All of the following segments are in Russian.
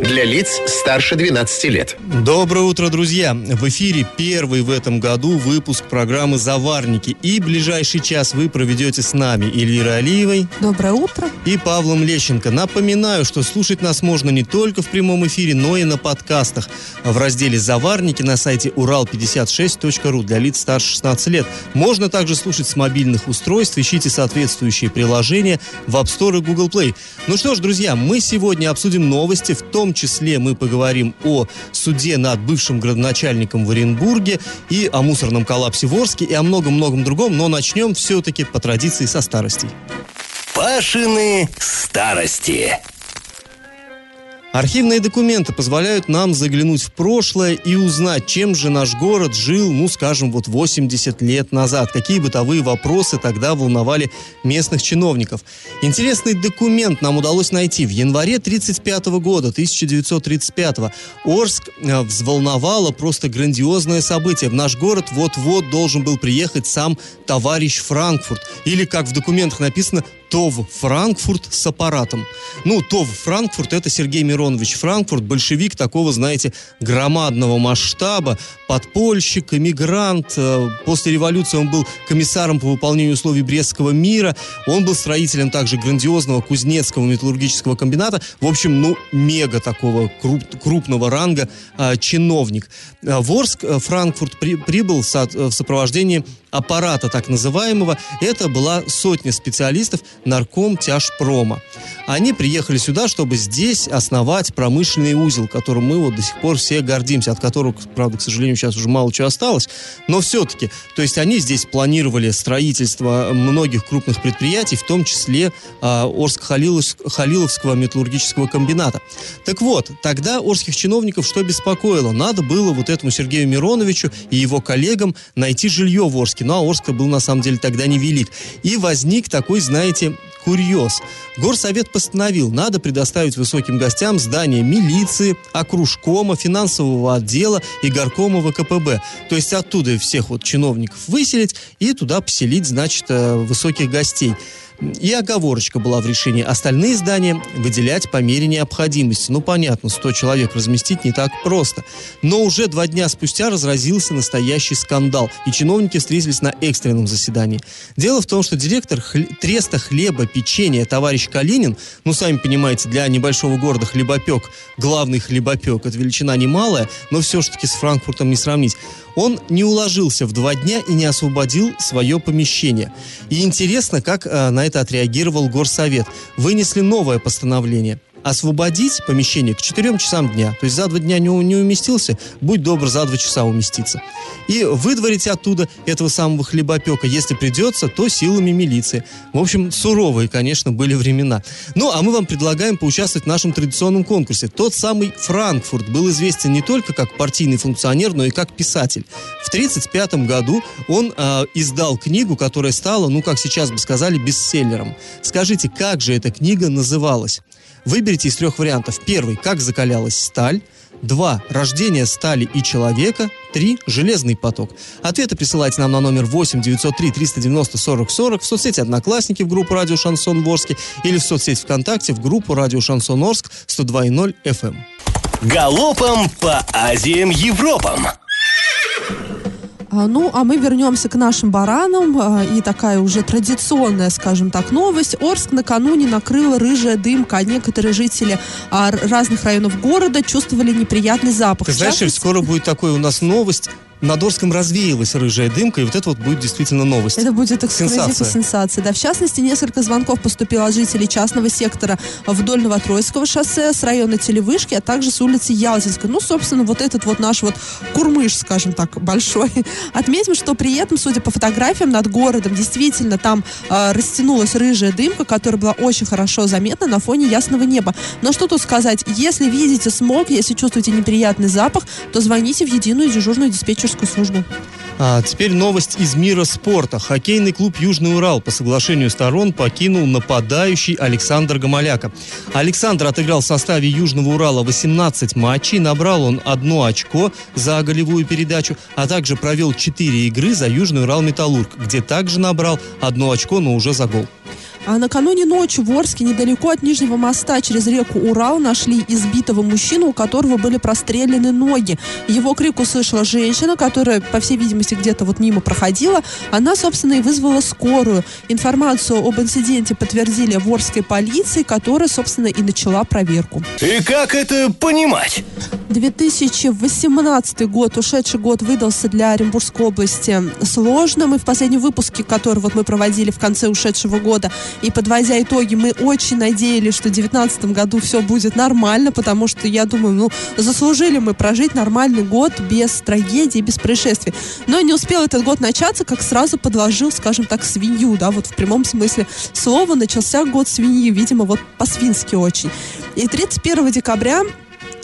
Для лиц старше 12 лет. Доброе утро, друзья! В эфире первый в этом году выпуск программы «Заварники». И ближайший час вы проведете с нами Эльвирой Алиевой. Доброе утро. И Павлом Лещенко. Напоминаю, что слушать нас можно не только в прямом эфире, но и на подкастах в разделе «Заварники» на сайте урал56.ру для лиц старше 16 лет. Можно также слушать с мобильных устройств. Ищите соответствующие приложения в App Store и Google Play. Ну что ж, друзья, мы сегодня обсудим новости, в том числе мы поговорим о суде над бывшим градоначальником в Оренбурге и о мусорном коллапсе в Орске и о многом-многом другом, но начнем все-таки по традиции со старостей. Пашины старости. Архивные документы позволяют нам заглянуть в прошлое и узнать, чем же наш город жил, ну, скажем, вот 80 лет назад. Какие бытовые вопросы тогда волновали местных чиновников. Интересный документ нам удалось найти. В январе 1935 года, 1935 Орск э, взволновало просто грандиозное событие. В наш город вот-вот должен был приехать сам товарищ Франкфурт. Или, как в документах написано, ТОВ Франкфурт с аппаратом. Ну, ТОВ Франкфурт это Сергей Миронович Франкфурт, большевик такого, знаете, громадного масштаба, подпольщик, эмигрант. Э, после революции он был комиссаром по выполнению условий Брестского мира. Он был строителем также грандиозного Кузнецкого металлургического комбината. В общем, ну, мега такого круп, крупного ранга э, чиновник. Э, в Орск э, Франкфурт при, прибыл в сопровождении аппарата так называемого. Это была сотня специалистов нарком тяжпрома. Они приехали сюда, чтобы здесь основать промышленный узел, которым мы вот до сих пор все гордимся, от которого, правда, к сожалению, сейчас уже мало чего осталось, но все-таки, то есть они здесь планировали строительство многих крупных предприятий, в том числе э, Орско-Халиловского металлургического комбината. Так вот, тогда орских чиновников что беспокоило? Надо было вот этому Сергею Мироновичу и его коллегам найти жилье в Орске. Ну, а Орск был на самом деле тогда невелик. И возник такой, знаете, курьез. Горсовет постановил, надо предоставить высоким гостям здание милиции, окружкома, финансового отдела и горкома ВКПБ. То есть оттуда всех вот чиновников выселить и туда поселить, значит, э, высоких гостей. И оговорочка была в решении. Остальные здания выделять по мере необходимости. Ну, понятно, 100 человек разместить не так просто. Но уже два дня спустя разразился настоящий скандал. И чиновники встретились на экстренном заседании. Дело в том, что директор хл- треста хлеба, печенья, товарищ Калинин, ну, сами понимаете, для небольшого города хлебопек, главный хлебопек, это величина немалая, но все-таки с Франкфуртом не сравнить он не уложился в два дня и не освободил свое помещение. И интересно, как э, на это отреагировал Горсовет. Вынесли новое постановление освободить помещение к 4 часам дня. То есть за два дня не, не уместился, будь добр, за два часа уместиться. И выдворить оттуда этого самого хлебопека, если придется, то силами милиции. В общем, суровые, конечно, были времена. Ну, а мы вам предлагаем поучаствовать в нашем традиционном конкурсе. Тот самый Франкфурт был известен не только как партийный функционер, но и как писатель. В 1935 году он э, издал книгу, которая стала, ну, как сейчас бы сказали, бестселлером. Скажите, как же эта книга называлась? Выберите из трех вариантов. Первый – как закалялась сталь. Два – рождение стали и человека. Три – железный поток. Ответы присылайте нам на номер 8 903 390 40 40 в соцсети «Одноклассники» в группу «Радио Шансон Ворске» или в соцсети ВКонтакте в группу «Радио Шансон Орск» 102.0 FM. Галопом по Азиям Европам! А, ну, а мы вернемся к нашим баранам. А, и такая уже традиционная, скажем так, новость. Орск накануне накрыла рыжая дымка. А некоторые жители разных районов города чувствовали неприятный запах. Ты знаешь, частности... скоро будет такой у нас новость над Орском развеялась рыжая дымка, и вот это вот будет действительно новость. Это будет эксклюзив сенсация. сенсация. Да. В частности, несколько звонков поступило от жителей частного сектора вдоль Новотроицкого шоссе, с района Телевышки, а также с улицы Ялтинской. Ну, собственно, вот этот вот наш вот курмыш, скажем так, большой. Отметим, что при этом, судя по фотографиям над городом, действительно там э, растянулась рыжая дымка, которая была очень хорошо заметна на фоне ясного неба. Но что тут сказать, если видите смог, если чувствуете неприятный запах, то звоните в единую дежурную диспетчерскую диспетчерскую службу. А теперь новость из мира спорта. Хоккейный клуб «Южный Урал» по соглашению сторон покинул нападающий Александр Гамаляка. Александр отыграл в составе Южного Урала 18 матчей, набрал он одно очко за голевую передачу, а также провел 4 игры за Южный Урал Металлург, где также набрал одно очко, но уже за гол. А накануне ночью в Орске, недалеко от Нижнего моста через реку Урал, нашли избитого мужчину, у которого были прострелены ноги. Его крик услышала женщина, которая, по всей видимости, где-то вот мимо проходила. Она, собственно, и вызвала скорую. Информацию об инциденте подтвердили в Орской полиции, которая, собственно, и начала проверку. И как это понимать? 2018 год, ушедший год, выдался для Оренбургской области сложным. И в последнем выпуске, который вот мы проводили в конце ушедшего года, и подводя итоги, мы очень надеялись, что в 2019 году все будет нормально, потому что, я думаю, ну, заслужили мы прожить нормальный год без трагедий, без происшествий. Но не успел этот год начаться, как сразу подложил, скажем так, свинью, да, вот в прямом смысле слова начался год свиньи, видимо, вот по-свински очень. И 31 декабря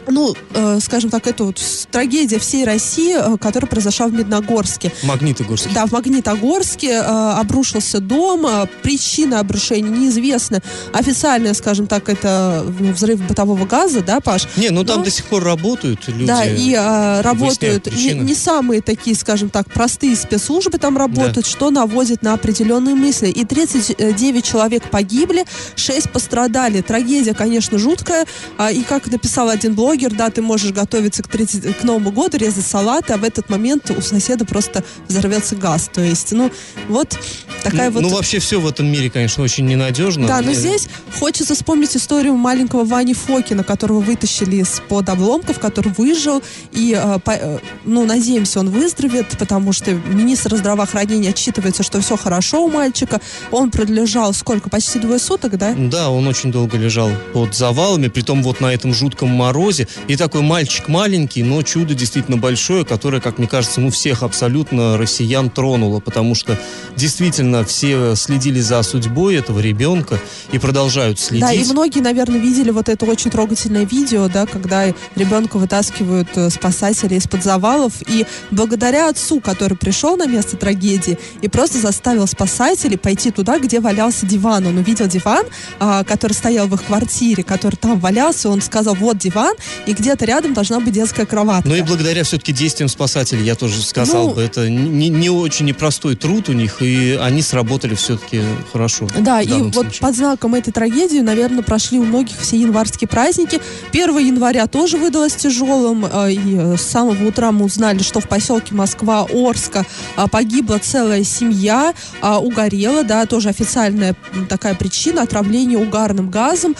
ну, э, скажем так, это вот трагедия всей России, э, которая произошла в Медногорске. Магнитогорске. Да, в Магнитогорске э, обрушился дом. Э, причина обрушения неизвестна. Официально, скажем так, это ну, взрыв бытового газа, да, Паш? Не, ну там до сих пор работают люди. Да, и э, работают не, не самые такие, скажем так, простые спецслужбы там работают, да. что наводит на определенные мысли. И 39 человек погибли, 6 пострадали. Трагедия, конечно, жуткая. Э, и как написал один блог, блогер, да, ты можешь готовиться к, 30, к Новому году, резать салаты, а в этот момент у соседа просто взорвется газ. То есть, ну, вот такая ну, вот... Ну, вообще все в этом мире, конечно, очень ненадежно. Да, но здесь хочется вспомнить историю маленького Вани Фокина, которого вытащили из-под обломков, который выжил, и, э, по, э, ну, надеемся, он выздоровеет, потому что министр здравоохранения отчитывается, что все хорошо у мальчика. Он пролежал сколько? Почти двое суток, да? Да, он очень долго лежал под завалами, притом вот на этом жутком морозе, и такой мальчик маленький, но чудо действительно большое, которое, как мне кажется, ну всех абсолютно россиян тронуло, потому что действительно все следили за судьбой этого ребенка и продолжают следить. Да, и многие, наверное, видели вот это очень трогательное видео, да, когда ребенка вытаскивают э, спасатели из-под завалов, и благодаря отцу, который пришел на место трагедии и просто заставил спасателей пойти туда, где валялся диван. Он увидел диван, а, который стоял в их квартире, который там валялся, он сказал, вот диван, и где-то рядом должна быть детская кроватка. Ну и благодаря все-таки действиям спасателей, я тоже сказал ну, бы, это не, не очень непростой труд у них, и они сработали все-таки хорошо. Да, и случае. вот под знаком этой трагедии, наверное, прошли у многих все январские праздники. 1 января тоже выдалось тяжелым, а, и э, с самого утра мы узнали, что в поселке Москва, Орска а, погибла целая семья, угорела, да, тоже официальная такая причина, отравление угарным газом.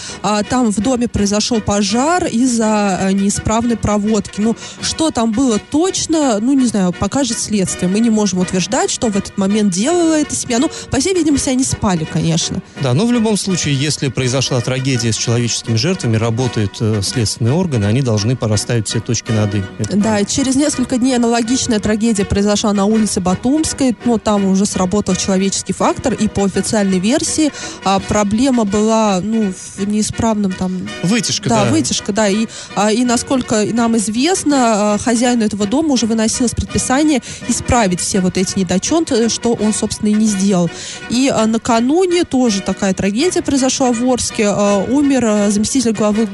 Там в доме произошел пожар из-за Э, неисправной проводки. Ну, что там было точно, ну, не знаю, покажет следствие. Мы не можем утверждать, что в этот момент делала эта семья. Ну, по всей видимости, они спали, конечно. Да, но в любом случае, если произошла трагедия с человеческими жертвами, работают э, следственные органы, они должны порасставить все точки над «и». Это да, и через несколько дней аналогичная трагедия произошла на улице Батумской, но там уже сработал человеческий фактор, и по официальной версии а, проблема была, ну, в неисправном там... Вытяжка, да. Да, вытяжка, да, и и, насколько нам известно, а, хозяину этого дома уже выносилось предписание исправить все вот эти недочеты, что он, собственно, и не сделал. И а, накануне тоже такая трагедия произошла в Орске. Умер заместитель главы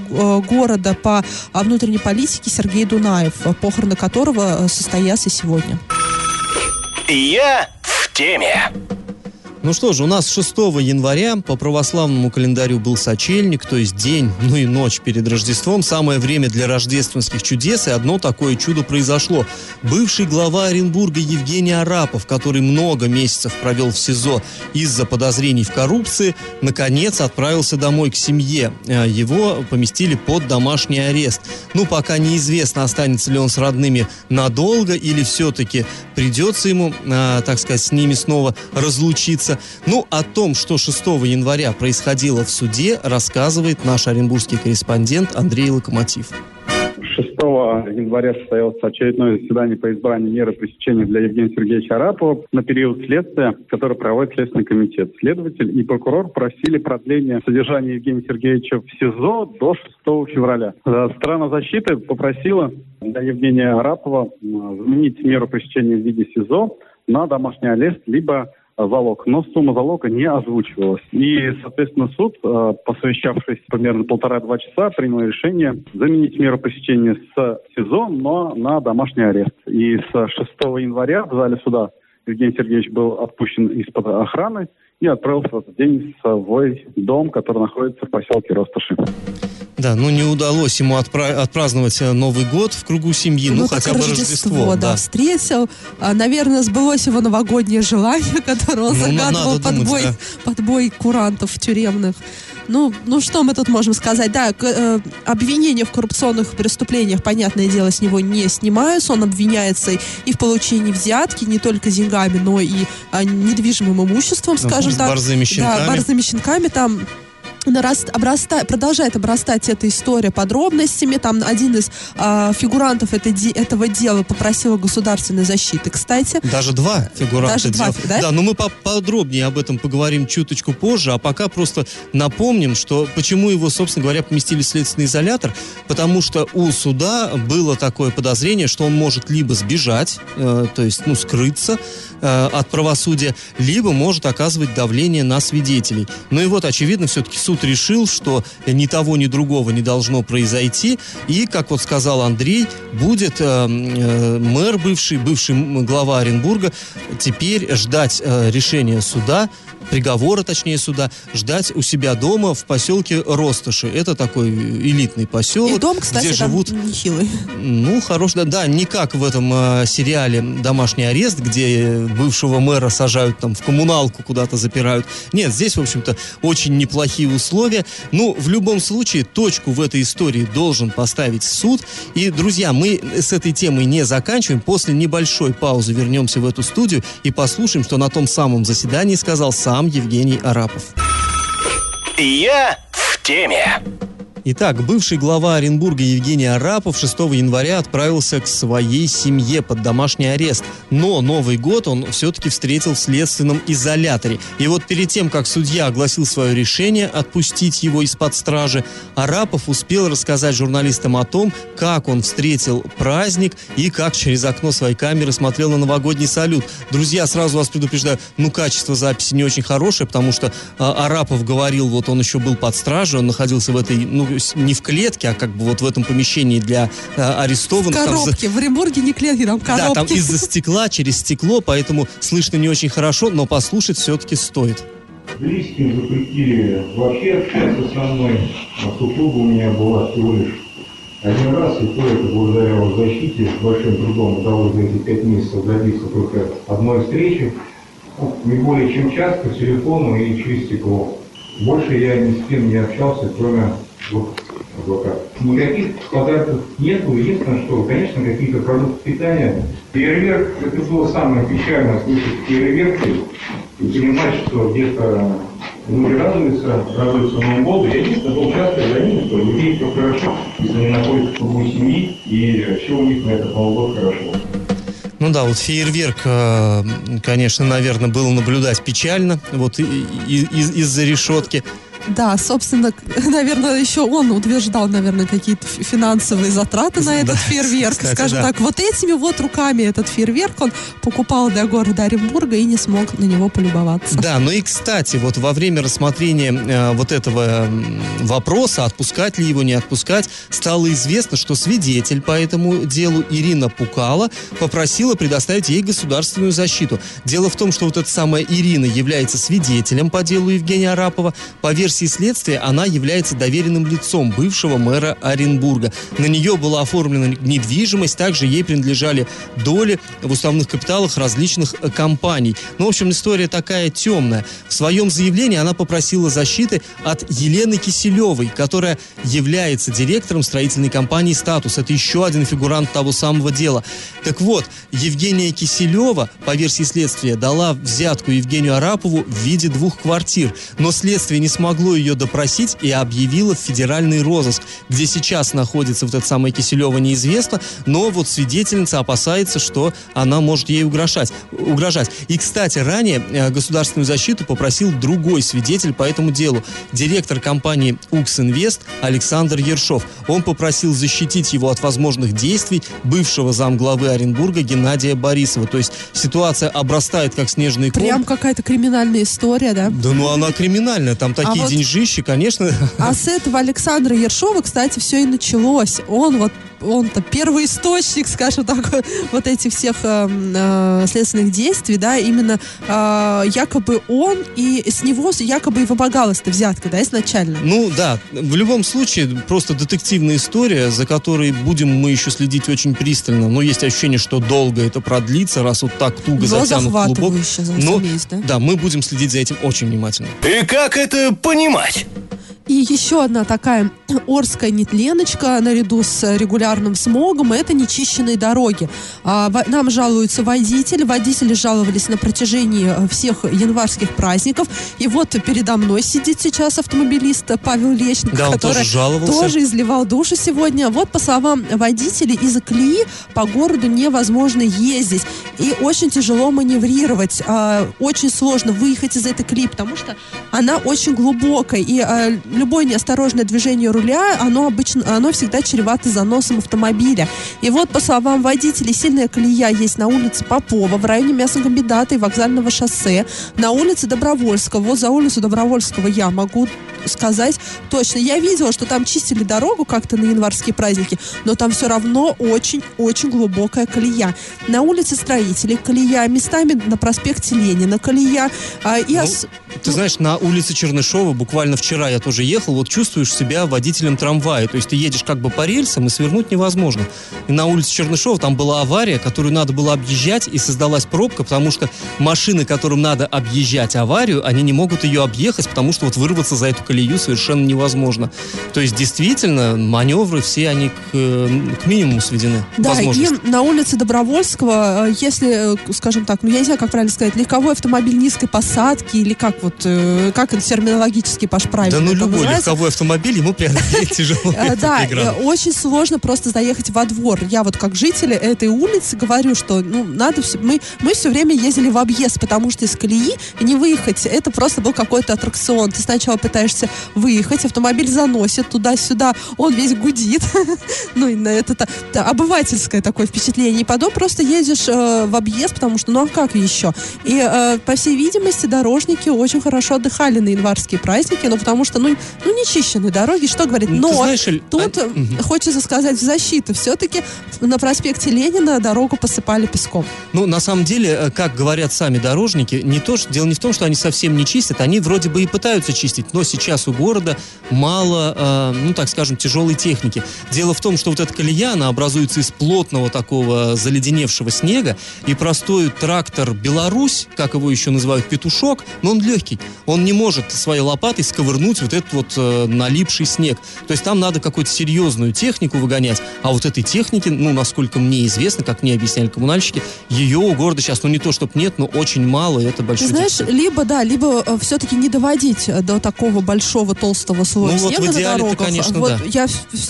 города по внутренней политике Сергей Дунаев, похороны которого состоятся сегодня. Я в теме. Ну что же, у нас 6 января по православному календарю был сочельник, то есть день, ну и ночь перед Рождеством. Самое время для рождественских чудес, и одно такое чудо произошло. Бывший глава Оренбурга Евгений Арапов, который много месяцев провел в СИЗО из-за подозрений в коррупции, наконец отправился домой к семье. Э, его поместили под домашний арест. Ну, пока неизвестно, останется ли он с родными надолго или все-таки придется ему, э, так сказать, с ними снова разлучиться месяца. Ну, о том, что 6 января происходило в суде, рассказывает наш оренбургский корреспондент Андрей Локомотив. 6 января состоялось очередное заседание по избранию меры пресечения для Евгения Сергеевича Арапова на период следствия, который проводит Следственный комитет. Следователь и прокурор просили продление содержания Евгения Сергеевича в СИЗО до 6 февраля. Э, Страна защиты попросила для Евгения Арапова заменить меру пресечения в виде СИЗО на домашний арест, либо залог, но сумма залога не озвучивалась. И, соответственно, суд, э, посовещавшись примерно полтора-два часа, принял решение заменить меру посещения с СИЗО, но на домашний арест. И с 6 января в зале суда Евгений Сергеевич был отпущен из-под охраны и отправился в этот день в свой дом, который находится в поселке Росташи. Да, ну не удалось ему отпра- отпраздновать э, Новый год в кругу семьи, ну, Ну, хотя бы Рождество, Рождество. да, встретил. А, наверное, сбылось его новогоднее желание, которое он Ну, загадывал под, думать, бой, да. под бой курантов тюремных. Ну, ну, что мы тут можем сказать? Да, к- э, обвинения в коррупционных преступлениях, понятное дело, с него не снимаются. Он обвиняется и в получении взятки, не только деньгами, но и а, недвижимым имуществом, Ну, скажем с так. борзыми щенками. Да, борзыми щенками там нараст- обраста- продолжает обрастать эта история подробностями. Там один из а, фигурантов это де- этого дела попросил государственной защиты, кстати. Даже два фигуранта. Даже два, дел. да? но мы по- подробнее об этом поговорим чуточку позже, а пока просто напомним, что почему его, собственно говоря, поместили в следственный изолятор, потому что у суда было такое подозрение, что он может либо сбежать, э, то есть, ну, скрыться э, от правосудия, либо может оказывать давление на свидетелей. Ну и вот, очевидно, все-таки суд решил, что ни того, ни другого не должно произойти, и, как вот сказал Андрей, будет э, э, мэр бывший, бывший глава Оренбурга, теперь ждать э, решения суда, приговора, точнее, суда, ждать у себя дома в поселке Ростоши. Это такой элитный поселок, И дом, кстати, где там живут нехилый. ну, хорош, да, да, не как в этом э, сериале «Домашний арест», где бывшего мэра сажают там в коммуналку куда-то запирают. Нет, здесь, в общем-то, очень неплохие условия. Ну, в любом случае, точку в этой истории должен поставить суд. И, друзья, мы с этой темой не заканчиваем. После небольшой паузы вернемся в эту студию и послушаем, что на том самом заседании сказал сам Евгений Арапов. Я в теме. Итак, бывший глава Оренбурга Евгений Арапов 6 января отправился к своей семье под домашний арест. Но Новый год он все-таки встретил в следственном изоляторе. И вот перед тем, как судья огласил свое решение отпустить его из-под стражи, Арапов успел рассказать журналистам о том, как он встретил праздник и как через окно своей камеры смотрел на новогодний салют. Друзья, сразу вас предупреждаю, ну, качество записи не очень хорошее, потому что а, Арапов говорил, вот он еще был под стражей, он находился в этой, ну, не в клетке, а как бы вот в этом помещении для а, арестованных. Там за- Коробки. В Оренбурге не клетки, там коробки. да, там из-за стекла, через стекло, поэтому слышно не очень хорошо, но послушать все-таки стоит. Близким запретили вообще общаться со мной, а супруга у меня была всего лишь один раз, и то это благодаря его защите, с большим трудом удалось за эти пять месяцев добиться только одной встречи, Ну, не более чем час по телефону и через стекло. Больше я ни с кем не общался, кроме вот адвоката. Никаких подарков нету, единственное, что, конечно, какие-то продукты питания. Фейерверк, это было самое печальное, слышать фейерверки и понимать, что где-то люди радуются, радуются Новому году. Я единственное был часто за ними, что людей все хорошо, если они находятся в кругу семьи, и все у них на этот Новый год хорошо. Ну да, вот фейерверк, э, конечно, наверное, было наблюдать печально, вот из-за решетки. Да, собственно, наверное, еще он утверждал, наверное, какие-то фи- финансовые затраты на этот Да, фейерверк. кстати, Скажем да. так, вот этими вот руками этот фейерверк он покупал для города Оренбурга и не смог на него полюбоваться. Да, ну и кстати, вот во время рассмотрения э, вот этого вопроса, отпускать ли его, не отпускать, стало известно, что свидетель по этому делу Ирина Пукала попросила предоставить ей государственную защиту. Дело в том, что вот эта самая Ирина является свидетелем по делу Евгения Арапова. По версии следствия, она является доверенным лицом бывшего мэра Оренбурга. На нее была оформлена недвижимость, также ей принадлежали доли в уставных капиталах различных э, компаний. Ну, в общем, история такая темная. В своем заявлении она попросила защиты от Елены Киселевой, которая является директором строительной компании «Статус». Это еще один фигурант того самого дела. Так вот, Евгения Киселева, по версии следствия, дала взятку Евгению Арапову в виде двух квартир. Но следствие не смогло смогло ее допросить и объявило в федеральный розыск, где сейчас находится вот эта самая Киселева неизвестно, но вот свидетельница опасается, что она может ей угрожать. угрожать. И, кстати, ранее э, государственную защиту попросил другой свидетель по этому делу, директор компании «Укс Инвест» Александр Ершов. Он попросил защитить его от возможных действий бывшего замглавы Оренбурга Геннадия Борисова. То есть ситуация обрастает как снежный ком. Прям какая-то криминальная история, да? Да ну она криминальная, там такие вот- деньжищи, конечно. А с этого Александра Ершова, кстати, все и началось. Он вот он-то первый источник, скажем так, вот этих всех э, э, следственных действий, да, именно э, якобы он, и с него якобы и вымогалась эта взятка, да, изначально. Ну да, в любом случае, просто детективная история, за которой будем мы еще следить очень пристально. Но есть ощущение, что долго это продлится, раз вот так туго Но затянут клубок. Но, заметь, да? да, мы будем следить за этим очень внимательно. И как это понимать? И еще одна такая Орская нетленочка наряду с регулярным смогом – это нечищенные дороги. А, нам жалуются водители. Водители жаловались на протяжении э, всех январских праздников. И вот передо мной сидит сейчас автомобилист Павел Лещенко, Да, который тоже жаловался. тоже изливал душу сегодня. Вот, по словам водителей, из-за колеи по городу невозможно ездить. И очень тяжело маневрировать. А, очень сложно выехать из этой колеи, потому что она очень глубокая. И а, любое неосторожное движение руля, оно обычно, оно всегда чревато заносом автомобиля. И вот, по словам водителей, сильная колея есть на улице Попова, в районе мясокомбината и вокзального шоссе, на улице Добровольского. Вот за улицу Добровольского я могу сказать точно. Я видела, что там чистили дорогу как-то на январские праздники, но там все равно очень-очень глубокая колея. На улице Строителей колея, местами на проспекте Ленина колея. а, и Ну, ос- Ты знаешь, на улице Чернышова буквально вчера я тоже ехал, вот чувствуешь себя водителем трамвая. То есть ты едешь как бы по рельсам, и свернуть невозможно. И на улице Чернышова там была авария, которую надо было объезжать, и создалась пробка, потому что машины, которым надо объезжать аварию, они не могут ее объехать, потому что вот вырваться за эту колею совершенно невозможно. То есть действительно маневры все они к, э, к минимуму сведены. Да, и на улице Добровольского, э, если, э, скажем так, ну я не знаю, как правильно сказать, легковой автомобиль низкой посадки или как вот, э, как терминологически, Паш, правильно Да ну любой называется? легковой автомобиль ему преодолеть тяжело. Э, Да, э, очень сложно просто заехать во двор. Я вот как житель этой улицы говорю, что ну надо все, мы мы все время ездили в объезд, потому что из колеи не выехать. Это просто был какой-то аттракцион. Ты сначала пытаешься выехать, автомобиль заносит туда-сюда, он весь гудит. Ну на это обывательское такое впечатление. И потом просто едешь э, в объезд, потому что ну а как еще? И по всей видимости дорожники очень хорошо отдыхали на январские праздники, ну потому что ну ну не чищенные дороги, что говорить. Ну, Но знаешь, Тут а- э, хочется сказать в защиту. Все-таки на проспекте Ленина дорогу посыпали песком. Ну, на самом деле, э, как говорят сами дорожники, не то, что, дело не в том, что они совсем не чистят, они вроде бы и пытаются чистить, но сейчас у города мало, э, ну, так скажем, тяжелой техники. Дело в том, что вот эта колея, она образуется из плотного такого заледеневшего снега, и простой трактор «Беларусь», как его еще называют, «петушок», но он легкий. Он не может своей лопатой сковырнуть вот этот вот э, налипший снег. То есть там надо какую-то серьезную технику выгонять, а вот этой техники, ну, насколько мне известно, как мне объясняли коммунальщики, ее у города сейчас, ну, не то, чтобы нет, но очень мало, и это Ты большой знаешь, дефицит. либо, да, либо все-таки не доводить э, до такого большого толстого слоя Ну, вот в снега на дорогах. конечно, вот да. я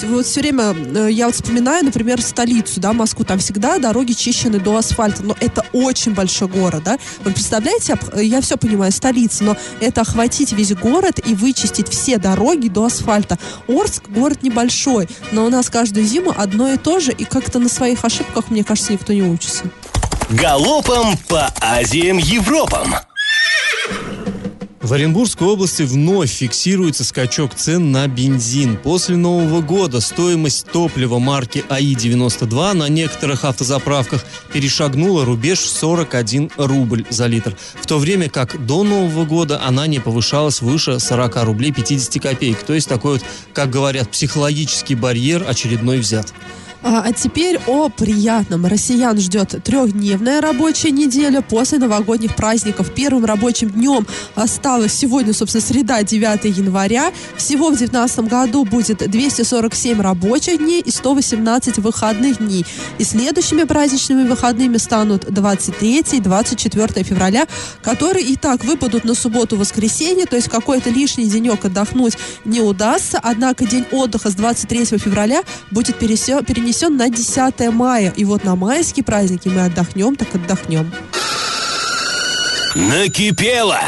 вот все время, э, я вот вспоминаю, например, столицу, да, Москву, там всегда дороги чищены до асфальта, но это очень большой город, да. Вы представляете, э, я все понимаю, столица, но это охватить весь город и вычистить все дороги до асфальта. Орск город небольшой, но у нас каждую зиму одно и то же, и как-то на своих ошибках, мне кажется, никто не учится. Галопом по Азиям Европам. В Оренбургской области вновь фиксируется скачок цен на бензин. После Нового года стоимость топлива марки АИ-92 на некоторых автозаправках перешагнула рубеж 41 рубль за литр. В то время как до Нового года она не повышалась выше 40 рублей 50 копеек. То есть такой вот, как говорят, психологический барьер очередной взят. А, а теперь о приятном. Россиян ждет трехдневная рабочая неделя после новогодних праздников. Первым рабочим днем осталось сегодня, собственно, среда, 9 января. Всего в 2019 году будет 247 рабочих дней и 118 выходных дней. И следующими праздничными выходными станут 23 и 24 февраля, которые и так выпадут на субботу-воскресенье, то есть какой-то лишний денек отдохнуть не удастся. Однако день отдыха с 23 февраля будет перенесен перенесен на 10 мая. И вот на майские праздники мы отдохнем, так отдохнем. Накипело!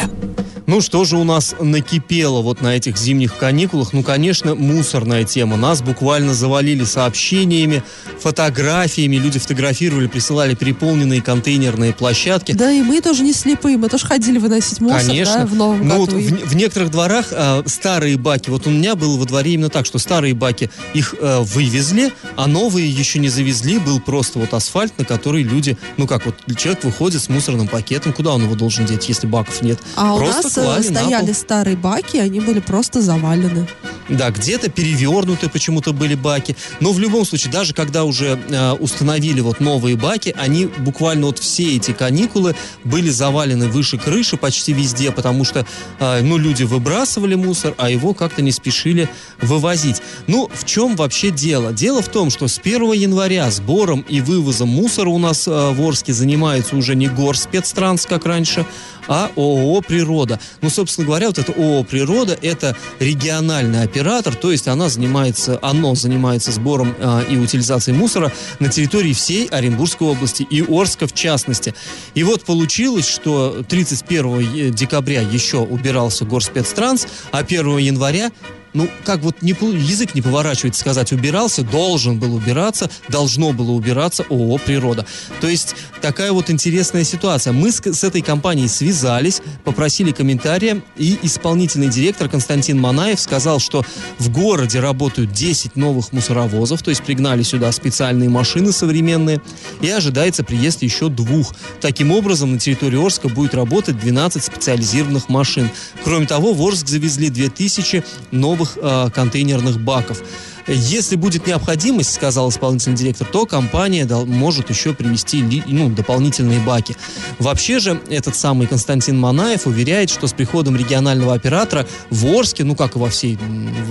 Ну что же у нас накипело вот на этих зимних каникулах? Ну, конечно, мусорная тема. Нас буквально завалили сообщениями, фотографиями. Люди фотографировали, присылали переполненные контейнерные площадки. Да, и мы тоже не слепые, мы тоже ходили выносить мусор, Конечно. да, в новом Ну, году. вот в, в некоторых дворах а, старые баки, вот у меня было во дворе именно так, что старые баки их а, вывезли, а новые еще не завезли, был просто вот асфальт, на который люди, ну как вот человек выходит с мусорным пакетом, куда он его должен деть, если баков нет? А у Просто нас э, на стояли пол. старые баки, они были просто завалены. Да, где-то перевернуты почему-то были баки. Но в любом случае, даже когда уже э, установили вот новые баки, они буквально вот все эти каникулы были завалены выше крыши почти везде, потому что, э, ну, люди выбрасывали мусор, а его как-то не спешили вывозить. Ну, в чем вообще дело? Дело в том, что с 1 января сбором и вывозом мусора у нас э, в Орске занимается уже не Горспецтранс, как раньше, а ООО «Природа». Ну, собственно говоря, вот это ООО «Природа» — это региональный оператор, то есть она занимается, оно занимается сбором э, и утилизацией мусора на территории всей Оренбургской области и Орска в частности. И вот получилось, что 31 декабря еще убирался Горспецтранс, а 1 января ну, как вот не, язык не поворачивается сказать, убирался, должен был убираться, должно было убираться ООО «Природа». То есть такая вот интересная ситуация. Мы с, с этой компанией связались, попросили комментария, и исполнительный директор Константин Манаев сказал, что в городе работают 10 новых мусоровозов, то есть пригнали сюда специальные машины современные, и ожидается приезд еще двух. Таким образом, на территории Орска будет работать 12 специализированных машин. Кроме того, в Орск завезли 2000 новых э, контейнерных баков. Если будет необходимость, сказал исполнительный директор, то компания может еще привести ли- ну, дополнительные баки. Вообще же этот самый Константин Манаев уверяет, что с приходом регионального оператора в Орске, ну как и во всей,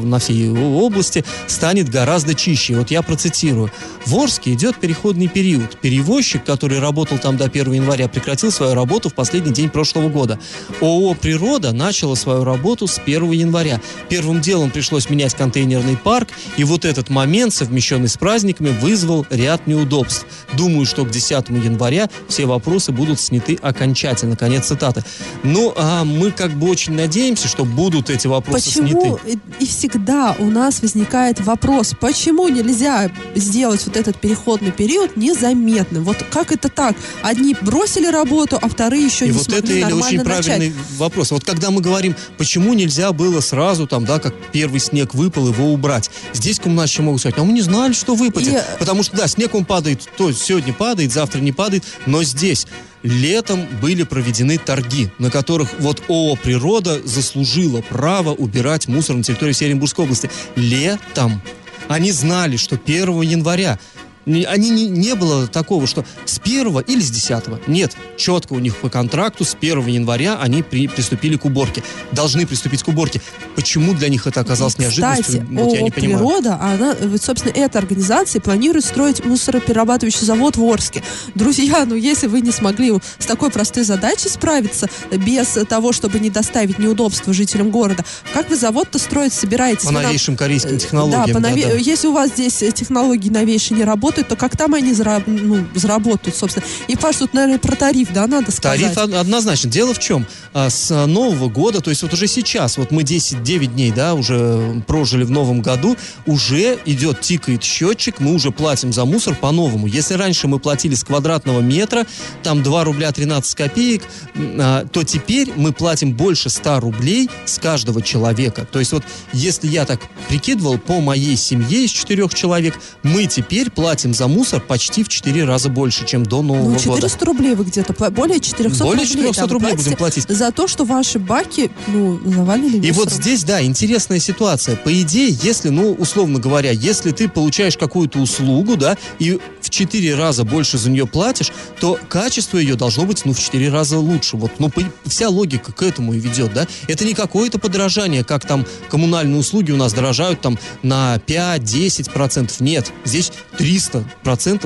на всей области, станет гораздо чище. Вот я процитирую. В Орске идет переходный период. Перевозчик, который работал там до 1 января, прекратил свою работу в последний день прошлого года. ООО «Природа» начала свою работу с 1 января. Первым делом пришлось менять контейнерный парк, и вот этот момент, совмещенный с праздниками, вызвал ряд неудобств. Думаю, что к 10 января все вопросы будут сняты окончательно. Конец цитаты. Ну, а мы как бы очень надеемся, что будут эти вопросы Почему сняты. и, и всегда у нас возникает вопрос, почему нельзя сделать вот этот переходный период незаметным? Вот как это так? Одни бросили работу, а вторые еще И не вот смогли это нормально очень начать. правильный вопрос. Вот когда мы говорим, почему нельзя было сразу, там, да, как первый снег выпал, его убрать. Здесь коммунальщики могут сказать, а мы не знали, что выпадет. И- Потому что, да, снег он падает, то сегодня падает, завтра не падает, но здесь летом были проведены торги, на которых вот ООО «Природа» заслужила право убирать мусор на территории всей Оренбургской области. Летом. Они знали, что 1 января они не, не было такого, что с 1 или с 10. Нет, четко у них по контракту с 1 января они при- приступили к уборке. Должны приступить к уборке. Почему для них это оказалось И, неожиданностью? Кстати, вот я не понимаю. «Природа», она, вот, собственно, эта организация планирует строить мусороперерабатывающий завод в Орске. Друзья, ну если вы не смогли с такой простой задачей справиться, без того, чтобы не доставить неудобства жителям города, как вы завод-то строить собираетесь? По новейшим корейским Э, технологиям. Да, по нове- да-да. если у вас здесь технологии новейшие не работают, то как там они зара- ну, заработают, собственно? И, Паш, тут, наверное, про тариф, да, надо сказать. Тариф од- однозначно. Дело в чем? А, С Нового года, то есть вот уже сейчас, вот мы 10-9 дней, да, уже прожили в Новом году, уже идет, тикает счетчик, мы уже платим за мусор по-новому. Если раньше мы платили с квадратного метра, там 2 рубля 13 копеек, а, то теперь мы платим больше 100 рублей с каждого человека. То есть вот если я так прикидывал, по моей семье из четырех человек, мы теперь платим платим за мусор почти в 4 раза больше, чем до Нового Ну, года. 400 рублей вы где-то, более 400 Более рублей. 400 да, рублей платите будем платить. За то, что ваши баки, ну, завалили И вот мусором. здесь, да, интересная ситуация. По идее, если, ну, условно говоря, если ты получаешь какую-то услугу, да, и в 4 раза больше за нее платишь, то качество ее должно быть, ну, в 4 раза лучше. Вот, ну, вся логика к этому и ведет, да. Это не какое-то подорожание, как там коммунальные услуги у нас дорожают там на 5-10%. Нет, здесь 300%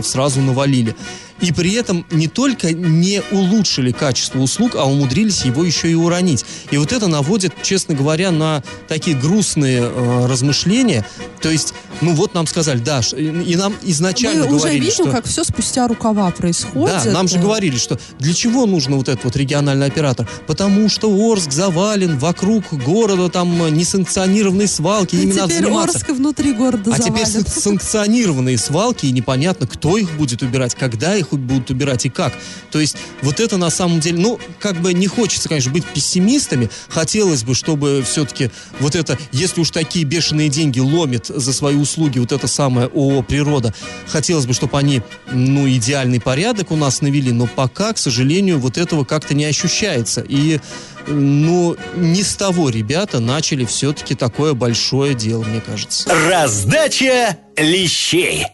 сразу навалили. И при этом не только не улучшили качество услуг, а умудрились его еще и уронить. И вот это наводит, честно говоря, на такие грустные э, размышления. То есть, ну вот нам сказали, да, и нам изначально Мы уже говорили, видим, что... как все спустя рукава происходит. Да, нам же Э, говорили, что для чего нужен вот этот вот региональный оператор? Потому что Орск завален, вокруг города там несанкционированные свалки, ими надо теперь заниматься. Орск внутри города А теперь завален. сан- санкционированные свалки, и непонятно, кто их будет убирать, когда их будут убирать и как. То есть вот это на самом деле, ну, как бы не хочется, конечно, быть пессимистами. Хотелось бы, чтобы все-таки вот это, если уж такие бешеные деньги ломит за свои услуги вот это самое ООО «Природа», хотелось бы, чтобы они, ну, идеальный порядок у нас навели, но пока, к сожалению, вот этого как-то не ощущается. И ну, не с того ребята начали все-таки такое большое дело, мне кажется. Раздача лещей.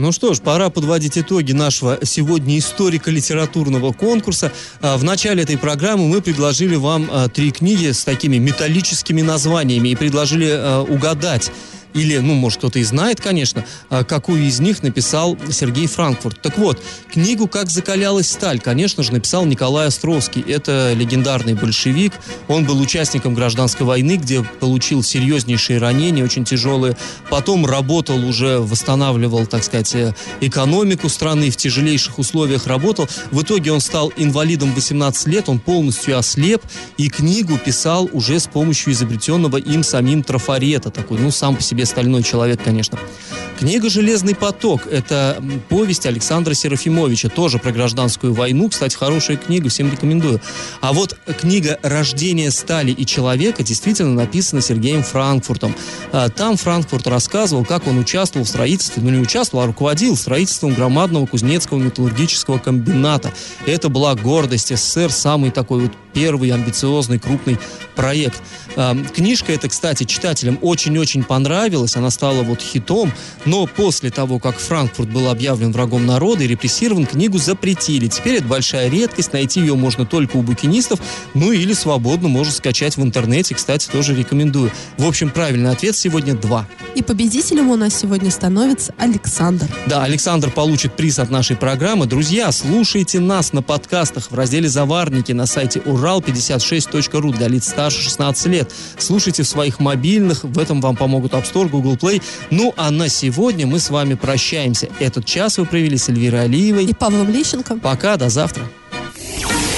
Ну что ж, пора подводить итоги нашего сегодня историко-литературного конкурса. А, В начале этой программы мы предложили вам а, три книги с такими металлическими названиями и предложили а, угадать. Или, ну, может, кто-то и знает, конечно, а, какую из них написал Сергей Франкфурт. Так вот, книгу «Как закалялась сталь», конечно же, написал Николай Островский. Это легендарный большевик. Он был участником гражданской войны, где получил серьезнейшие ранения, очень тяжелые. Потом работал уже, восстанавливал, так сказать, э, экономику страны, в тяжелейших условиях работал. В итоге он стал инвалидом 18 лет, он полностью ослеп, и книгу писал уже с помощью изобретенного им самим трафарета. Такой, ну, сам по себе стальной человек, конечно. Книга «Железный поток» — это повесть Александра Серафимовича, тоже про гражданскую войну. Кстати, хорошая книга, всем рекомендую. А вот книга «Рождение стали и человека» действительно написана Сергеем Франкфуртом. А, Там Франкфурт рассказывал, как он участвовал в строительстве, ну не участвовал, а руководил строительством громадного кузнецкого металлургического комбината. Это была гордость СССР, самый такой вот первый амбициозный крупный проект. А, Книжка эта, кстати, читателям очень-очень понравилась, она стала вот хитом, но после того, как Франкфурт был объявлен врагом народа и репрессирован, книгу запретили. Теперь это большая редкость, найти ее можно только у букинистов, ну или свободно можно скачать в интернете, кстати, тоже рекомендую. В общем, правильный ответ сегодня два. И победителем у нас сегодня становится Александр. Да, Александр получит приз от нашей программы. Друзья, слушайте нас на подкастах в разделе «Заварники» на сайте урал56.ру для лиц старше 16 лет. Слушайте в своих мобильных, в этом вам помогут App Store, Google Play. Ну, а на сегодня мы с вами прощаемся. Этот час вы провели с Эльвирой Алиевой. И Павлом Лещенко. Пока, до завтра.